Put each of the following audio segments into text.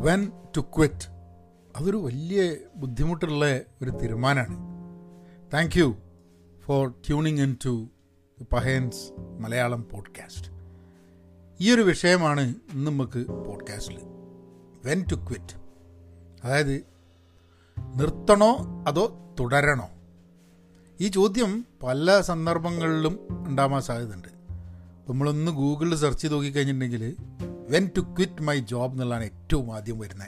When to quit അതൊരു വലിയ ബുദ്ധിമുട്ടുള്ള ഒരു തീരുമാനമാണ്. Thank you for tuning in to Pahayans Malayalam podcast ഈ ഒരു വിഷയമാണ് ഇന്ന് നമുക്ക് പോഡ്കാസ്റ്റിൽ വെൻ ടു ക്വിറ്റ് അതായത് നിർത്തണോ അതോ തുടരണോ? ഈ ചോദ്യം പല സന്ദർഭങ്ങളിലും ഉണ്ടാവാൻ സാധ്യതയുണ്ട്. നമ്മളൊന്ന് ഗൂഗിളിൽ സെർച്ച് ചെയ്ത് നോക്കിക്കഴിഞ്ഞിട്ടുണ്ടെങ്കിൽ when to quit my job എന്നുള്ളതാണ് ഏറ്റവും ആദ്യം വരുന്ന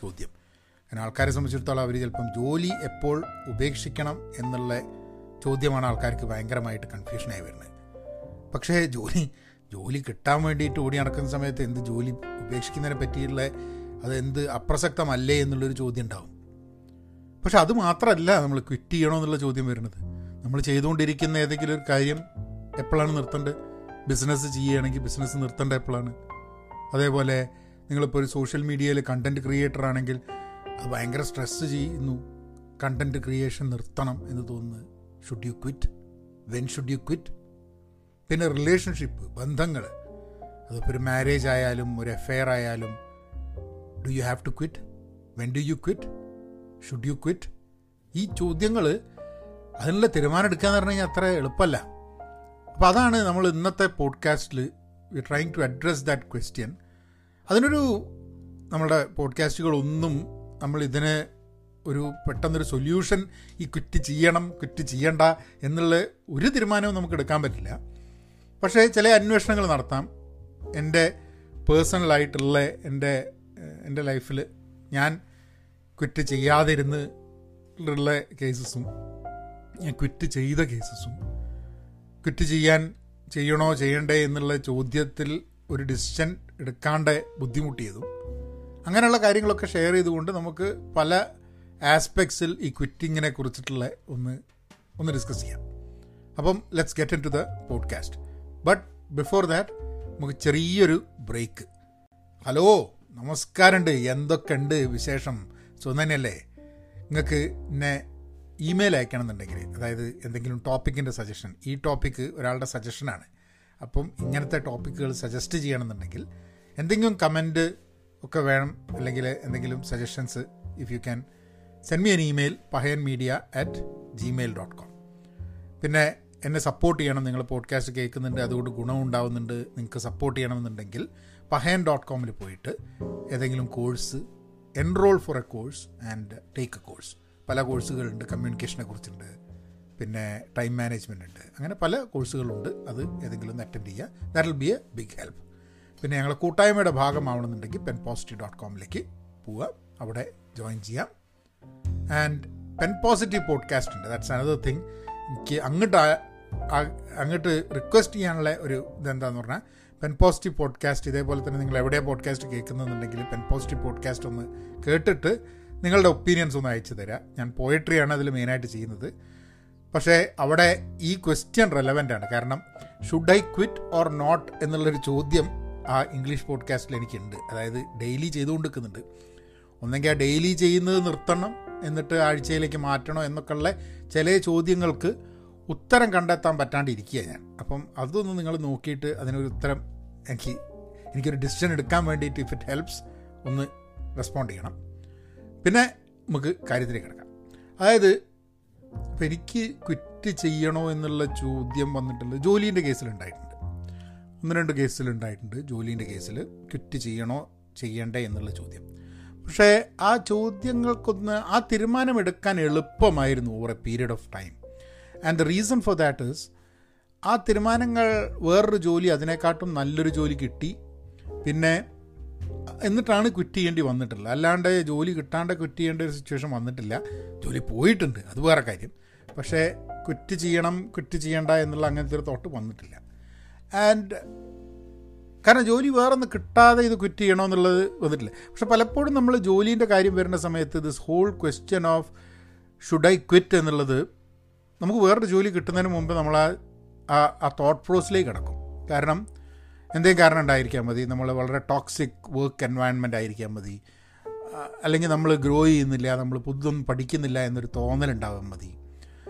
ചോദ്യം. കാരണം ആൾക്കാരെ സംബന്ധിച്ചിടത്തോളം അവർ ചിലപ്പം ജോലി എപ്പോൾ ഉപേക്ഷിക്കണം എന്നുള്ള ചോദ്യമാണ് ആൾക്കാർക്ക് ഭയങ്കരമായിട്ട് കൺഫ്യൂഷനായി വരുന്നത്. പക്ഷേ ജോലി ജോലി കിട്ടാൻ വേണ്ടിയിട്ട് ഓടി നടക്കുന്ന സമയത്ത് എന്ത് ജോലി ഉപേക്ഷിക്കുന്നതിനെ പറ്റിയുള്ള അത് എന്ത് അപ്രസക്തമല്ലേ എന്നുള്ളൊരു ചോദ്യം ഉണ്ടാവും. പക്ഷെ അത് മാത്രമല്ല നമ്മൾ ക്വിറ്റ് ചെയ്യണോ എന്നുള്ള ചോദ്യം വരുന്നത്. നമ്മൾ ചെയ്തുകൊണ്ടിരിക്കുന്ന ഏതെങ്കിലും ഒരു കാര്യം എപ്പോഴാണ് നിർത്തേണ്ടത്? ബിസിനസ് ചെയ്യുകയാണെങ്കിൽ ബിസിനസ് നിർത്തേണ്ട എപ്പോഴാണ്? അതേപോലെ നിങ്ങളിപ്പോൾ ഒരു സോഷ്യൽ മീഡിയയിൽ കണ്ടന്റ് ക്രിയേറ്റർ ആണെങ്കിൽ അത് ഭയങ്കര സ്ട്രെസ്സ് ചെയ്യുന്നു. കണ്ടന്റ് ക്രിയേഷൻ നിർത്തണം എന്ന് തോന്നുന്നത് should you quit when should you quit പിന്നെ റിലേഷൻഷിപ്പ് ബന്ധങ്ങൾ. അതിപ്പോൾ ഒരു മാരേജ് ആയാലും ഒരു എഫെയർ ആയാലും do you have to quit when do you quit should you quit ഈ ചോദ്യങ്ങൾ അതിനുള്ള തീരുമാനം എടുക്കുക എന്ന് പറഞ്ഞു കഴിഞ്ഞാൽ അത്ര എളുപ്പമല്ല അപ്പോൾ അതാണ് നമ്മൾ ഇന്നത്തെ പോഡ്കാസ്റ്റിൽ we trying to address that question അതിനൊരു നമ്മുടെ പോഡ്കാസ്റ്റുകളൊന്നും നമ്മൾ ഇതിന് ഒരു പെട്ടെന്നൊരു സൊല്യൂഷൻ ഈ ക്വിറ്റ് ചെയ്യണം ക്വിറ്റ് ചെയ്യണ്ട എന്നുള്ള ഒരു തീരുമാനവും നമുക്ക് എടുക്കാൻ പറ്റില്ല. പക്ഷേ ചില അന്വേഷണങ്ങൾ നടത്താം. എന്റെ പേഴ്സണലായിട്ടുള്ള എന്റെ എന്റെ ലൈഫിൽ ഞാൻ ക്വിറ്റ് ചെയ്യാതിരുന്ന് ഉള്ള കേസസും ഞാൻ ക്വിറ്റ് ചെയ്ത കേസസും ക്വിറ്റ് ചെയ്യാൻ ചെയ്യണോ ചെയ്യണ്ടേ എന്നുള്ള ചോദ്യത്തിൽ ഒരു ഡിസിഷൻ എടുക്കാണ്ട് ബുദ്ധിമുട്ടിയതും അങ്ങനെയുള്ള കാര്യങ്ങളൊക്കെ ഷെയർ ചെയ്തുകൊണ്ട് നമുക്ക് പല ആസ്പെക്ട്സിൽ ഈ ക്വിറ്റിങ്ങിനെ കുറിച്ചിട്ടുള്ള ഒന്ന് ഒന്ന് ഡിസ്കസ് ചെയ്യാം. അപ്പം let's get into the podcast but before that നമുക്ക് ചെറിയൊരു ബ്രേക്ക് ഹലോ നമസ്കാരമുണ്ട്. എന്തൊക്കെയുണ്ട് വിശേഷം? സുഖം നിങ്ങൾക്ക് എന്നെ ഇമെയിൽ അയക്കണമെന്നുണ്ടെങ്കിൽ അതായത് എന്തെങ്കിലും ടോപ്പിക്കിന്റെ സജഷൻ ഈ ടോപ്പിക്ക് ഒരാളുടെ സജഷനാണ് അപ്പം ഇങ്ങനത്തെ ടോപ്പിക്കുകൾ സജസ്റ്റ് ചെയ്യണമെന്നുണ്ടെങ്കിൽ എന്തെങ്കിലും കമന്റ് ഒക്കെ വേണം അല്ലെങ്കിൽ എന്തെങ്കിലും suggestions if you can send me an email Pahayan media at Gmail dot com പിന്നെ എന്നെ സപ്പോർട്ട് ചെയ്യണം നിങ്ങൾ പോഡ്കാസ്റ്റ് കേൾക്കുന്നുണ്ട് അതുകൊണ്ട് ഗുണമുണ്ടാവുന്നുണ്ട് നിങ്ങൾക്ക് സപ്പോർട്ട് ചെയ്യണമെന്നുണ്ടെങ്കിൽ പഹയൻ ഡോട്ട് കോമിൽ പോയിട്ട് ഏതെങ്കിലും course enrol for a course and take a course പല കോഴ്സുകളുണ്ട് കമ്മ്യൂണിക്കേഷനെ കുറിച്ചുണ്ട് പിന്നെ ടൈം മാനേജ്മെന്റ് ഉണ്ട് അങ്ങനെ പല കോഴ്സുകളുണ്ട് അത് ഏതെങ്കിലും ഒന്ന് അറ്റൻഡ് ചെയ്യുക. That will be a big help പിന്നെ ഞങ്ങൾ കൂട്ടായ്മയുടെ ഭാഗമാവണമെന്നുണ്ടെങ്കിൽ പെൻ പോസിറ്റീവ് ഡോട്ട് കോമിലേക്ക് പോവുക. അവിടെ ജോയിൻ ചെയ്യാം. ആൻഡ് പെൻ പോസിറ്റീവ് പോഡ്കാസ്റ്റ് ഉണ്ട്. ദാറ്റ്സ് അനദർ തിങ് എനിക്ക് അങ്ങോട്ട് അങ്ങോട്ട് റിക്വസ്റ്റ് ചെയ്യാനുള്ള ഒരു ഇതെന്താന്ന് പറഞ്ഞാൽ പെൻ പോസിറ്റീവ് പോഡ്കാസ്റ്റ് ഇതേപോലെ തന്നെ നിങ്ങൾ എവിടെയാണ് പോഡ്കാസ്റ്റ് കേൾക്കുന്നുണ്ടെങ്കിൽ പെൻ പോസിറ്റീവ് പോഡ്കാസ്റ്റ് ഒന്ന് കേട്ടിട്ട് നിങ്ങളുടെ ഒപ്പീനിയൻസ് ഒന്ന് അയച്ചു തരാം. ഞാൻ പോയട്രിയാണ് അതിൽ മെയിനായിട്ട് ചെയ്യുന്നത്. പക്ഷേ അവിടെ ഈ ക്വസ്റ്റ്യൻ റെലവന്റ് ആണ്. കാരണം should I quit or not എന്നുള്ളൊരു ചോദ്യം ആ ഇംഗ്ലീഷ് പോഡ്കാസ്റ്റിൽ എനിക്കുണ്ട്. അതായത് ഡെയിലി ചെയ്തുകൊണ്ടിരിക്കുന്നുണ്ട്. ഒന്നെങ്കിൽ ആ ഡെയിലി ചെയ്യുന്നത് നിർത്തണം എന്നിട്ട് ആഴ്ചയിലേക്ക് മാറ്റണോ എന്നൊക്കെയുള്ള ചില ചോദ്യങ്ങൾക്ക് ഉത്തരം കണ്ടെത്താൻ പറ്റാണ്ടിരിക്കുക ഞാൻ. അപ്പം അതൊന്ന് നിങ്ങൾ നോക്കിയിട്ട് അതിനൊരു ഉത്തരം എനിക്ക് എനിക്കൊരു ഡിസിഷൻ എടുക്കാൻ വേണ്ടിയിട്ട് ഇഫ് ഇറ്റ് ഹെൽപ്സ് ഒന്ന് റെസ്പോണ്ട് ചെയ്യണം. പിന്നെ നമുക്ക് കാര്യത്തിലേക്ക് കിടക്കാം. അതായത് ഇപ്പം എനിക്ക് ക്വിറ്റ് ചെയ്യണോ എന്നുള്ള ചോദ്യം വന്നിട്ടുള്ളത് ജോലീന്റെ കേസിലുണ്ടായിട്ടുണ്ട് ഒന്ന് രണ്ട് കേസിലുണ്ടായിട്ടുണ്ട് ജോലീന്റെ കേസിൽ ക്വിറ്റ് ചെയ്യണോ ചെയ്യണ്ടേ എന്നുള്ള ചോദ്യം. പക്ഷേ ആ ചോദ്യങ്ങൾക്കൊന്ന് ആ തീരുമാനമെടുക്കാൻ എളുപ്പമായിരുന്നു over a period of time and the reason for that is ആ തീരുമാനങ്ങൾ വേറൊരു ജോലി അതിനെക്കാട്ടും നല്ലൊരു ജോലി കിട്ടി. പിന്നെ എന്നിട്ടാണ് ക്വിറ്റ് ചെയ്യേണ്ടി വന്നിട്ടുള്ളത്. അല്ലാണ്ട് ജോലി കിട്ടാണ്ട് ക്വിറ്റ് ചെയ്യേണ്ട ഒരു സിറ്റുവേഷൻ വന്നിട്ടില്ല. ജോലി പോയിട്ടുണ്ട്. അത് വേറെ കാര്യം. പക്ഷേ ക്വിറ്റ് ചെയ്യണം ക്വിറ്റ് ചെയ്യണ്ട എന്നുള്ള അങ്ങനത്തെ ഒരു തോട്ട് വന്നിട്ടില്ല. ആൻഡ് കാരണം ജോലി വേറൊന്ന് കിട്ടാതെ ഇത് ക്വിറ്റ് ചെയ്യണമെന്നുള്ളത് വന്നിട്ടില്ല. പക്ഷെ പലപ്പോഴും നമ്മൾ ജോലീന്റെ കാര്യം വരുന്ന സമയത്ത് this whole question of should I quit എന്നുള്ളത് നമുക്ക് വേറൊരു ജോലി കിട്ടുന്നതിന് മുമ്പ് നമ്മൾ ആ ആ തോട്ട് പ്രോസിലേക്ക് കിടക്കും. കാരണം എന്തെങ്കിലും കാരണം ഉണ്ടായിരിക്കാൻ മതി? നമ്മൾ വളരെ ടോക്സിക് വർക്ക് എൻവയൺമെന്റ് ആയിരിക്കാൻ മതി. അല്ലെങ്കിൽ നമ്മൾ ഗ്രോ ചെയ്യുന്നില്ല നമ്മൾ പുതുതൊന്നും പഠിക്കുന്നില്ല എന്നൊരു തോന്നലുണ്ടാവാൻ മതി.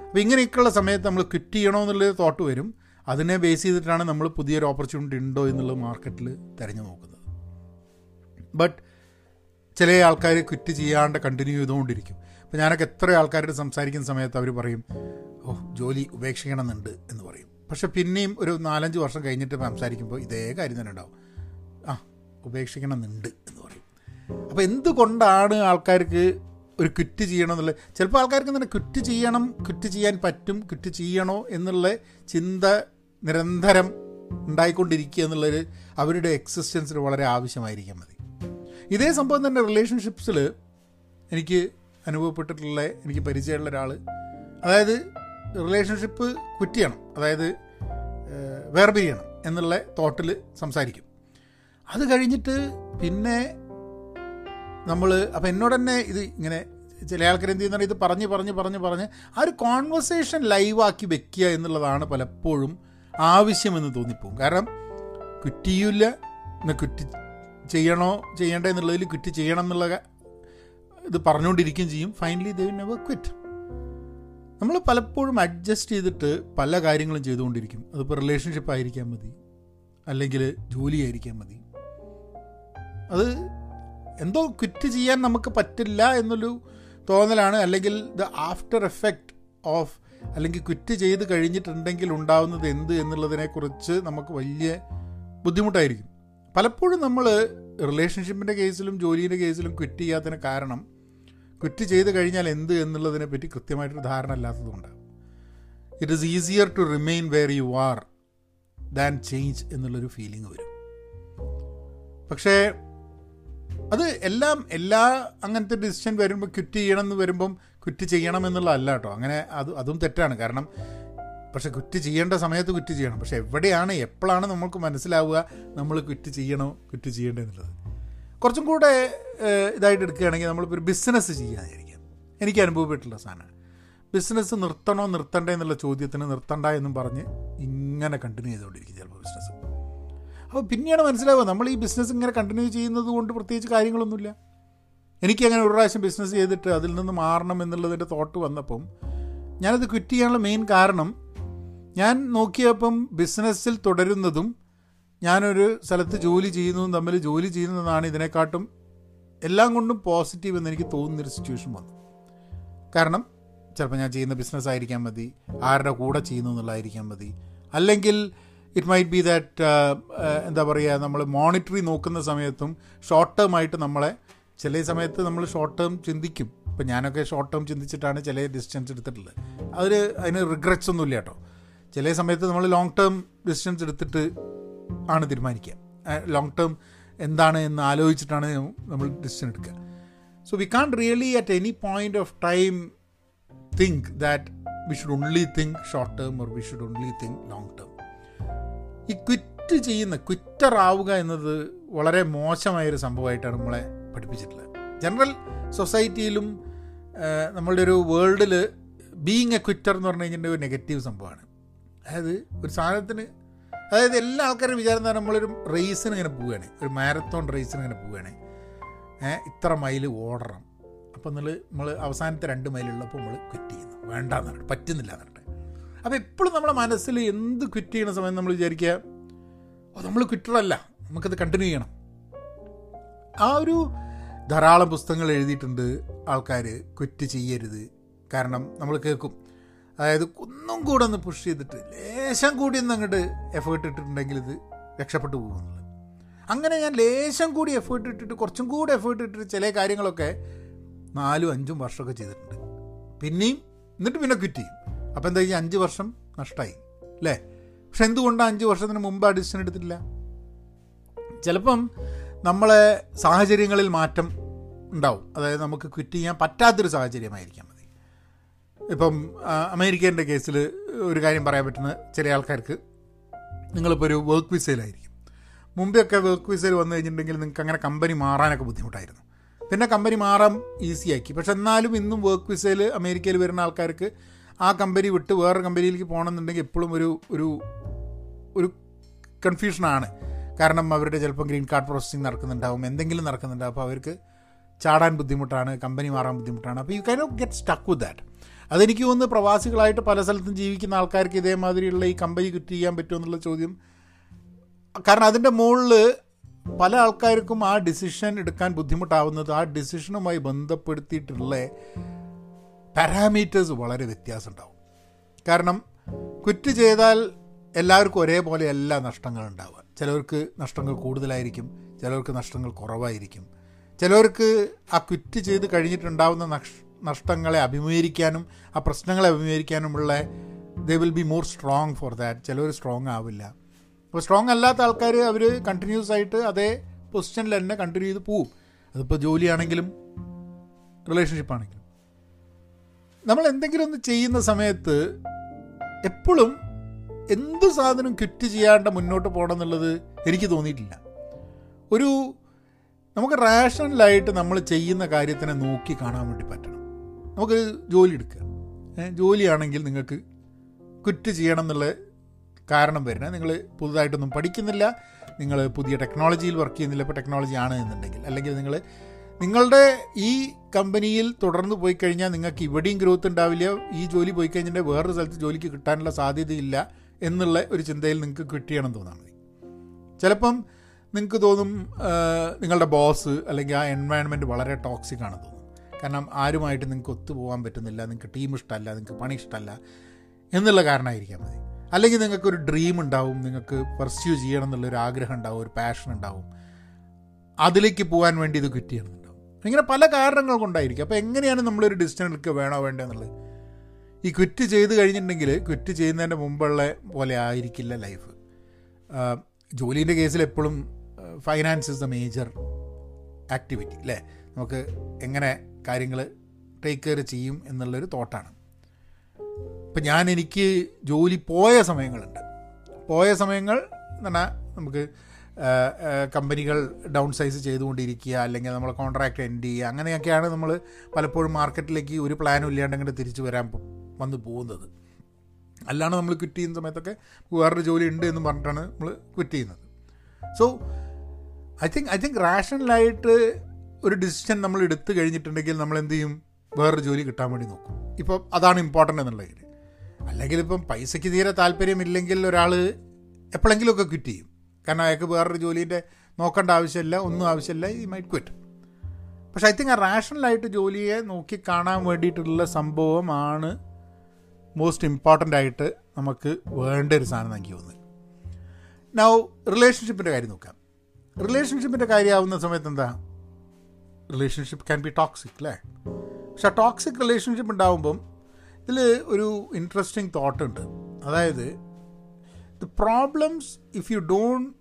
അപ്പോൾ ഇങ്ങനെയൊക്കെയുള്ള സമയത്ത് നമ്മൾ ക്വിറ്റ് ചെയ്യണോ എന്നുള്ളൊരു തോട്ട് വരും. അതിനെ ബേസ് ചെയ്തിട്ടാണ് നമ്മൾ പുതിയൊരു ഓപ്പർച്യൂണിറ്റി ഉണ്ടോ എന്നുള്ളത് മാർക്കറ്റിൽ തിരഞ്ഞു നോക്കുന്നത്. ബട്ട് ചില ആൾക്കാർ ക്വിറ്റ് ചെയ്യാണ്ട് കണ്ടിന്യൂ ചെയ്തുകൊണ്ടിരിക്കും. അപ്പോൾ ഞാനൊക്കെ എത്ര ആൾക്കാരോട് സംസാരിക്കുന്ന സമയത്ത് അവർ പറയും ഓ ജോലി ഉപേക്ഷിക്കണമെന്നുണ്ട് എന്ന് പറയും. പക്ഷെ പിന്നെയും ഒരു നാലഞ്ച് വർഷം കഴിഞ്ഞിട്ട് സംസാരിക്കുമ്പോൾ ഇതേ കാര്യം തന്നെ ഉണ്ടാവും. ആ ഉപേക്ഷിക്കണമെന്നുണ്ട് എന്ന് പറയും. അപ്പോൾ എന്തുകൊണ്ടാണ് ആൾക്കാർക്ക് ഒരു ക്വിറ്റ് ചെയ്യണം എന്നുള്ളത് ചിലപ്പോൾ ആൾക്കാർക്ക് തന്നെ ക്വിറ്റ് ചെയ്യണം ക്വിറ്റ് ചെയ്യാൻ പറ്റും ക്വിറ്റ് ചെയ്യണോ എന്നുള്ള ചിന്ത നിരന്തരം ഉണ്ടായിക്കൊണ്ടിരിക്കുക എന്നുള്ളൊരു അവരുടെ എക്സിസ്റ്റൻസിൽ വളരെ ആവശ്യമായിരിക്കാൻ മതി ഇതേ സംഭവം തന്നെ റിലേഷൻഷിപ്സിൽ എനിക്ക് അനുഭവപ്പെട്ടിട്ടുള്ള എനിക്ക് പരിചയമുള്ള ഒരാൾ അതായത് റിലേഷൻഷിപ്പ് ക്വിറ്റ് ചെയ്യണം. അതായത് വേർപിരിയണം എന്നുള്ള തോട്ടിൽ സംസാരിക്കും. അത് കഴിഞ്ഞിട്ട് പിന്നെ നമ്മൾ അപ്പം എന്നോട് തന്നെ ഇത് ഇങ്ങനെ ചില ആൾക്കാർ എന്ത് ചെയ്യുന്ന ഇത് പറഞ്ഞ് പറഞ്ഞ് പറഞ്ഞ് പറഞ്ഞ് ആ ഒരു കോൺവെർസേഷൻ ലൈവാക്കി വെക്കുക എന്നുള്ളതാണ് പലപ്പോഴും ആവശ്യമെന്ന് തോന്നിപ്പോകും കാരണം ക്വിറ്റ് ചെയ്യൂല എന്നാൽ ക്വിറ്റ് ചെയ്യണോ ചെയ്യണ്ടേ എന്നുള്ളതിൽ ക്വിറ്റ് ചെയ്യണം എന്നുള്ള ഇത് പറഞ്ഞുകൊണ്ടിരിക്കുകയും ചെയ്യും. ഫൈനലി ദേ നെവർ ക്വിറ്റ് നമ്മൾ പലപ്പോഴും അഡ്ജസ്റ്റ് ചെയ്തിട്ട് പല കാര്യങ്ങളും ചെയ്തുകൊണ്ടിരിക്കും. അതിപ്പോൾ റിലേഷൻഷിപ്പ് ആയിരിക്കാൻ മതി. അല്ലെങ്കിൽ ജോലി ആയിരിക്കാൻ മതി. അത് എന്തോ ക്വിറ്റ് ചെയ്യാൻ നമുക്ക് പറ്റില്ല എന്നൊരു തോന്നലാണ്. അല്ലെങ്കിൽ ദ ആഫ്റ്റർ എഫക്റ്റ് ഓഫ് അല്ലെങ്കിൽ ക്വിറ്റ് ചെയ്ത് കഴിഞ്ഞിട്ടുണ്ടെങ്കിൽ ഉണ്ടാവുന്നത് എന്ത് എന്നുള്ളതിനെക്കുറിച്ച് നമുക്ക് വലിയ ബുദ്ധിമുട്ടായിരിക്കും. പലപ്പോഴും നമ്മൾ റിലേഷൻഷിപ്പിന്റെ കേസിലും ജോലീന്റെ കേസിലും ക്വിറ്റ് ചെയ്യാത്തതിന് കാരണം ക്വിറ്റ് ചെയ്ത് കഴിഞ്ഞാൽ എന്ത് എന്നുള്ളതിനെ പറ്റി കൃത്യമായിട്ടൊരു ധാരണ അല്ലാത്തതുകൊണ്ട് it is easier to remain where you are than change എന്നുള്ളൊരു ഫീലിംഗ് വരും. പക്ഷേ അത് എല്ലാം എല്ലാ അങ്ങനത്തെ ഡിസിഷൻ വരുമ്പോൾ ക്വിറ്റ് ചെയ്യണം എന്ന് വരുമ്പം ക്വിറ്റ് ചെയ്യണം എന്നുള്ളതല്ല കേട്ടോ. അങ്ങനെ അത് അതും തെറ്റാണ്. കാരണം പക്ഷെ ക്വിറ്റ് ചെയ്യേണ്ട സമയത്ത് ക്വിറ്റ് ചെയ്യണം. പക്ഷെ എവിടെയാണ് എപ്പോഴാണ് നമ്മൾക്ക് മനസ്സിലാവുക നമ്മൾ ക്വിറ്റ് ചെയ്യണോ ക്വിറ്റ് ചെയ്യേണ്ടത് എന്നുള്ളത്. കുറച്ചും കൂടെ ഇതായിട്ട് എടുക്കുകയാണെങ്കിൽ നമ്മളിപ്പോൾ ഒരു ബിസിനസ് ചെയ്യാതിരിക്കാം. എനിക്ക് അനുഭവപ്പെട്ടുള്ള സാധനമാണ്. ബിസിനസ് നിർത്തണോ നിർത്തണ്ടേ എന്നുള്ള ചോദ്യത്തിന് നിർത്തണ്ട എന്നും പറഞ്ഞ് ഇങ്ങനെ കണ്ടിന്യൂ ചെയ്തുകൊണ്ടിരിക്കും ചിലപ്പോൾ ബിസിനസ് അപ്പോൾ പിന്നെയാണ് മനസ്സിലാവുക നമ്മൾ ഈ ബിസിനസ് ഇങ്ങനെ കണ്ടിന്യൂ ചെയ്യുന്നത് കൊണ്ട് പ്രത്യേകിച്ച് കാര്യങ്ങളൊന്നുമില്ല. എനിക്ക് അങ്ങനെ ഒരു പ്രാവശ്യം ബിസിനസ് ചെയ്തിട്ട് അതിൽ നിന്ന് മാറണം എന്നുള്ളതിന്റെ തോട്ട് വന്നപ്പം ഞാനത് ക്വിറ്റ് ചെയ്യാനുള്ള മെയിൻ കാരണം ഞാൻ നോക്കിയപ്പം ബിസിനസ്സിൽ തുടരുന്നതും ഞാനൊരു സ്ഥലത്ത് ജോലി ചെയ്യുന്നതും തമ്മിൽ ജോലി ചെയ്യുന്നതാണ് ഇതിനെക്കാട്ടും എല്ലാം കൊണ്ടും പോസിറ്റീവ് എന്ന് എനിക്ക് തോന്നുന്നൊരു സിറ്റുവേഷൻ വന്നു കാരണം ചിലപ്പോൾ ഞാൻ ചെയ്യുന്ന ബിസിനസ് ആയിരിക്കാൻ മതി ആരുടെ കൂടെ ചെയ്യുന്നു എന്നുള്ളതായിരിക്കാൻ മതി. അല്ലെങ്കിൽ ഇറ്റ് മൈറ്റ് ബി ദാറ്റ് എന്താ പറയുക നമ്മൾ മോണിറ്ററി നോക്കുന്ന സമയത്തും ഷോർട്ട് ടേം ആയിട്ട് നമ്മളെ ചില സമയത്ത് നമ്മൾ ഷോർട്ട് ടേം ചിന്തിക്കും. ഇപ്പം ഞാനൊക്കെ ഷോർട്ട് ടേം ചിന്തിച്ചിട്ടാണ് ചില ഡിസ്റ്റൻസ് എടുത്തിട്ടുള്ളത്. അതിൽ അതിന് റിഗ്രറ്റ്സ് ഒന്നുമില്ല കേട്ടോ. ചില സമയത്ത് നമ്മൾ ലോങ് ടേം ഡിസ്റ്റൻസ് എടുത്തിട്ട് ആണ് തീരുമാനിക്കുക. ലോങ് ടേം എന്താണ് എന്ന് ആലോചിച്ചിട്ടാണ് നമ്മൾ ഡിസിഷൻ എടുക്കുക. So we can't really at any point of time think that we should only think short term or we should only think long term ഈ ക്വിറ്റ് ചെയ്യുന്ന quitter ആവുക എന്നത് വളരെ മോശമായൊരു സംഭവമായിട്ടാണ് നമ്മളെ പഠിപ്പിച്ചിട്ടുള്ളത്. ജനറൽ സൊസൈറ്റിയിലും നമ്മളുടെ ഒരു വേൾഡിൽ ബീങ് എ ക്വിറ്റർ എന്ന് പറഞ്ഞു കഴിഞ്ഞിട്ടുണ്ടെങ്കിൽ ഒരു നെഗറ്റീവ് സംഭവമാണ്. അതായത് ഒരു സാധനത്തിന് അതായത് എല്ലാ ആൾക്കാരും വിചാരം തന്നെ നമ്മളൊരു റേസിന് ഇങ്ങനെ പോവുകയാണ്. ഒരു മാരത്തോൺ റേസിന് ഇങ്ങനെ പോവുകയാണ്. ഇത്ര മൈൽ ഓടണം. അപ്പോൾ നമ്മൾ നമ്മൾ അവസാനത്തെ രണ്ട് മൈലുള്ളപ്പോൾ നമ്മൾ ക്വിറ്റ് ചെയ്യുന്നു. വേണ്ടാന്ന് പറഞ്ഞിട്ട് പറ്റുന്നില്ല എന്നിട്ട് അപ്പോൾ എപ്പോഴും നമ്മുടെ മനസ്സിൽ എന്ത് ക്വിറ്റ് ചെയ്യുന്ന സമയം നമ്മൾ വിചാരിക്കുക ഓ നമ്മൾ ക്വിറ്ററല്ല നമുക്കത് കണ്ടിന്യൂ ചെയ്യണം. ആ ഒരു ധാരാളം പുസ്തകങ്ങൾ എഴുതിയിട്ടുണ്ട് ആൾക്കാർ ക്വിറ്റ് ചെയ്യരുത്. കാരണം നമ്മൾ കേൾക്കും അതായത് ഒന്നും കൂടെ ഒന്ന് പുഷ് ചെയ്തിട്ട് ലേശം കൂടി ഒന്ന് അങ്ങോട്ട് എഫേർട്ട് ഇട്ടിട്ടുണ്ടെങ്കിൽ ഇത് രക്ഷപ്പെട്ടു പോകുന്നുള്ളത് അങ്ങനെ ഞാൻ ലേശം കൂടി എഫേർട്ട് ഇട്ടിട്ട് കുറച്ചും കൂടി എഫേർട്ട് ഇട്ടിട്ട് ചില കാര്യങ്ങളൊക്കെ നാലും അഞ്ചും വർഷമൊക്കെ ചെയ്തിട്ടുണ്ട്. പിന്നെയും എന്നിട്ട് പിന്നെ ക്വിറ്റ് ചെയ്യും. അപ്പോൾ എന്താ അഞ്ച് വർഷം നഷ്ടമായി അല്ലേ? പക്ഷെ എന്തുകൊണ്ടാണ് അഞ്ച് വർഷത്തിന് മുമ്പ് അഡിഷൻ എടുത്തിട്ടില്ല? ചിലപ്പം നമ്മളെ സാഹചര്യങ്ങളിൽ മാറ്റം ഉണ്ടാവും. അതായത് നമുക്ക് ക്വിറ്റ് ചെയ്യാൻ പറ്റാത്തൊരു സാഹചര്യമായിരിക്കാം. ഇപ്പം അമേരിക്കേന്റെ കേസിൽ ഒരു കാര്യം പറയാൻ പറ്റുന്ന ചില ആൾക്കാർക്ക് നിങ്ങളിപ്പോൾ ഒരു വർക്ക് വിസയിലായിരിക്കും മുമ്പെയൊക്കെ വർക്ക് വിസയിൽ വന്നു കഴിഞ്ഞിട്ടുണ്ടെങ്കിൽ നിങ്ങൾക്ക് അങ്ങനെ കമ്പനി മാറാനൊക്കെ ബുദ്ധിമുട്ടായിരുന്നു. പിന്നെ കമ്പനി മാറാൻ ഈസിയാക്കി പക്ഷെ എന്നാലും ഇന്നും വർക്ക് വിസയിൽ അമേരിക്കയിൽ വരുന്ന ആൾക്കാർക്ക് ആ കമ്പനി വിട്ട് വേറൊരു കമ്പനിയിലേക്ക് പോകണമെന്നുണ്ടെങ്കിൽ എപ്പോഴും ഒരു ഒരു ഒരു കൺഫ്യൂഷനാണ് കാരണം അവരുടെ ചിലപ്പോൾ ഗ്രീൻ കാർഡ് പ്രോസസ്സിങ് നടക്കുന്നുണ്ടാവും എന്തെങ്കിലും നടക്കുന്നുണ്ടാവും. അപ്പോൾ അവർക്ക് ചാടാൻ ബുദ്ധിമുട്ടാണ് കമ്പനി മാറാൻ ബുദ്ധിമുട്ടാണ്. അപ്പോൾ you kind of get stuck with that അതെനിക്ക് തോന്നുന്നു പ്രവാസികളായിട്ട് പല സ്ഥലത്തും ജീവിക്കുന്ന ആൾക്കാർക്ക് ഇതേമാതിരിയുള്ള ഈ കമ്പനി കിറ്റ് ചെയ്യാൻ പറ്റുമോ എന്നുള്ള ചോദ്യം. കാരണം അതിന്റെ മുകളിൽ പല ആൾക്കാർക്കും ആ ഡിസിഷൻ എടുക്കാൻ ബുദ്ധിമുട്ടാവുന്നത് ആ ഡിസിഷനുമായി ബന്ധപ്പെടുത്തിയിട്ടുള്ള പാരാമീറ്റേഴ്സ് വളരെ വ്യത്യാസം ഉണ്ടാവും. കാരണം കുറ്റ് ചെയ്താൽ എല്ലാവർക്കും ഒരേപോലെ എല്ലാ നഷ്ടങ്ങൾ ഉണ്ടാവുക. ചിലവർക്ക് നഷ്ടങ്ങൾ കൂടുതലായിരിക്കും ചിലവർക്ക് നഷ്ടങ്ങൾ കുറവായിരിക്കും. ചിലവർക്ക് ആ ക്വിറ്റ് ചെയ്ത് കഴിഞ്ഞിട്ടുണ്ടാവുന്ന നഷ്ടങ്ങളെ അഭിമുഖീകരിക്കാനും ആ പ്രശ്നങ്ങളെ അഭിമുഖീകരിക്കാനുമുള്ള they will be more strong for that ചിലവർ സ്ട്രോങ് ആവില്ല. അപ്പോൾ സ്ട്രോങ് അല്ലാത്ത ആൾക്കാർ അവർ കണ്ടിന്യൂസ് ആയിട്ട് അതേ പൊസിഷനിൽ തന്നെ കണ്ടിന്യൂ ചെയ്ത് പോവും. അതിപ്പോൾ ജോലിയാണെങ്കിലും റിലേഷൻഷിപ്പ് ആണെങ്കിലും. നമ്മൾ എന്തെങ്കിലും ഒന്ന് ചെയ്യുന്ന സമയത്ത് എപ്പോഴും എന്ത് സാധനം ക്വിറ്റ് ചെയ്യാണ്ട് മുന്നോട്ട് പോകണം എന്നുള്ളത് എനിക്ക് തോന്നിയിട്ടില്ല. ഒരു നമുക്ക് റാഷണലായിട്ട് നമ്മൾ ചെയ്യുന്ന കാര്യത്തിനെ നോക്കി കാണാൻ വേണ്ടി പറ്റണം. നമുക്ക് ജോലി എടുക്കുക. ജോലിയാണെങ്കിൽ നിങ്ങൾക്ക് കുറ്റ് ചെയ്യണം എന്നുള്ള കാരണം വരുന്നത്. നിങ്ങൾ പുതുതായിട്ടൊന്നും പഠിക്കുന്നില്ല. നിങ്ങൾ പുതിയ ടെക്നോളജിയിൽ വർക്ക് ചെയ്യുന്നില്ല. ഇപ്പോൾ ടെക്നോളജി ആണ് എന്നുണ്ടെങ്കിൽ. അല്ലെങ്കിൽ നിങ്ങൾ നിങ്ങളുടെ ഈ കമ്പനിയിൽ തുടർന്ന് പോയി കഴിഞ്ഞാൽ നിങ്ങൾക്ക് ഇവിടെയും ഗ്രോത്ത് ഉണ്ടാവില്ല. ഈ ജോലി പോയി കഴിഞ്ഞിട്ടുണ്ടെങ്കിൽ വേറൊരു സ്ഥലത്ത് ജോലിക്ക് കിട്ടാനുള്ള സാധ്യതയില്ല എന്നുള്ള ഒരു ചിന്തയിൽ നിങ്ങൾക്ക് ക്വിറ്റ് ചെയ്യണം തോന്നാൻ മതി. ചിലപ്പം നിങ്ങൾക്ക് തോന്നും നിങ്ങളുടെ ബോസ് അല്ലെങ്കിൽ ആ എൻവയൺമെന്റ് വളരെ ടോക്സിക് ആണെന്ന് തോന്നും. കാരണം ആരുമായിട്ട് നിങ്ങൾക്ക് ഒത്തുപോകാൻ പറ്റുന്നില്ല നിങ്ങൾക്ക് ടീം ഇഷ്ടമല്ല നിങ്ങൾക്ക് പണി ഇഷ്ടമല്ല എന്നുള്ള കാരണമായിരിക്കാം മതി. അല്ലെങ്കിൽ നിങ്ങൾക്കൊരു ഡ്രീം ഉണ്ടാവും നിങ്ങൾക്ക് പെർസ്യൂ ചെയ്യണം എന്നുള്ളൊരു ആഗ്രഹം ഉണ്ടാവും ഒരു പാഷൻ ഉണ്ടാവും. അതിലേക്ക് പോകാൻ വേണ്ടി ഇത് ക്വിറ്റ് ചെയ്യണമെന്നുണ്ടാവും ഇങ്ങനെ പല കാരണങ്ങൾ കൊണ്ടായിരിക്കും. അപ്പോൾ എങ്ങനെയാണ് നമ്മളൊരു ഡിസിഷൻ എടുക്കുക വേണോ വേണ്ടോ എന്നുള്ളത് ഈ ക്വിറ്റ് ചെയ്ത് കഴിഞ്ഞിട്ടുണ്ടെങ്കിൽ ക്വിറ്റ് ചെയ്യുന്നതിന്റെ മുമ്പുള്ള പോലെ ആയിരിക്കില്ല ലൈഫ് ജോലീന്റെ കേസിൽ എപ്പോഴും finance is the major activity അല്ലേ നമുക്ക് എങ്ങനെ കാര്യങ്ങൾ ടേക്ക് കെയർ ചെയ്യും എന്നുള്ളൊരു തോട്ടാണ് ഇപ്പം ഞാൻ എനിക്ക് ജോലി പോയ സമയങ്ങളുണ്ട്. പോയ സമയങ്ങൾ എന്ന് പറഞ്ഞാൽ നമുക്ക് കമ്പനികൾ ഡൗൺ സൈസ് ചെയ്തുകൊണ്ടിരിക്കുക അല്ലെങ്കിൽ നമ്മൾ കോൺട്രാക്റ്റ് എൻഡ് ചെയ്യുക അങ്ങനെയൊക്കെയാണ് നമ്മൾ പലപ്പോഴും മാർക്കറ്റിലേക്ക് ഒരു പ്ലാനും ഇല്ലാണ്ട് തിരിച്ചു വരാൻ വന്ന് പോകുന്നത്. അല്ലാണ്ട് നമ്മൾ ക്വിറ്റ് ചെയ്യുന്ന സമയത്തൊക്കെ വേറൊരു ജോലി ഉണ്ട് എന്ന് പറഞ്ഞിട്ടാണ് നമ്മൾ ക്വിറ്റ് ചെയ്യുന്നത്. So I think I think റാഷണലായിട്ട് ഒരു ഡിസിഷൻ നമ്മൾ എടുത്തു കഴിഞ്ഞിട്ടുണ്ടെങ്കിൽ നമ്മൾ എന്ത് ചെയ്യും? വേറൊരു ജോലി കിട്ടാൻ വേണ്ടി നോക്കും. ഇപ്പം അതാണ് ഇമ്പോർട്ടന്റ് എന്നുള്ളതിൽ അല്ലെങ്കിൽ ഇപ്പം പൈസയ്ക്ക് തീരെ താല്പര്യമില്ലെങ്കിൽ ഒരാൾ എപ്പോഴെങ്കിലുമൊക്കെ ക്വിറ്റ് ചെയ്യും. കാരണം അയാൾക്ക് വേറൊരു ജോലീന്റെ നോക്കേണ്ട ആവശ്യമില്ല ഒന്നും ആവശ്യമില്ല ഈ മൈറ്റ് ക്വിറ്റ് പക്ഷേ ഐ തിങ്ക് ആ റാഷണലായിട്ട് ജോലിയെ നോക്കി കാണാൻ വേണ്ടിയിട്ടുള്ള സംഭവമാണ് മോസ്റ്റ് ഇമ്പോർട്ടന്റ് ആയിട്ട് നമുക്ക് വേണ്ട ഒരു സാധനം എനിക്ക് തോന്നുന്നത് നൗ റിലേഷൻഷിപ്പിന്റെ കാര്യം നോക്കാം. റിലേഷൻഷിപ്പിന്റെ കാര്യമാവുന്ന സമയത്ത് എന്താ? റിലേഷൻഷിപ്പ് ക്യാൻ ബി ടോക്സിക് അല്ലേ? പക്ഷെ ആ ടോക്സിക് റിലേഷൻഷിപ്പ് ഉണ്ടാകുമ്പം ഇതിൽ ഒരു ഇൻട്രസ്റ്റിംഗ് തോട്ട് ഉണ്ട്. അതായത് the problems if you don't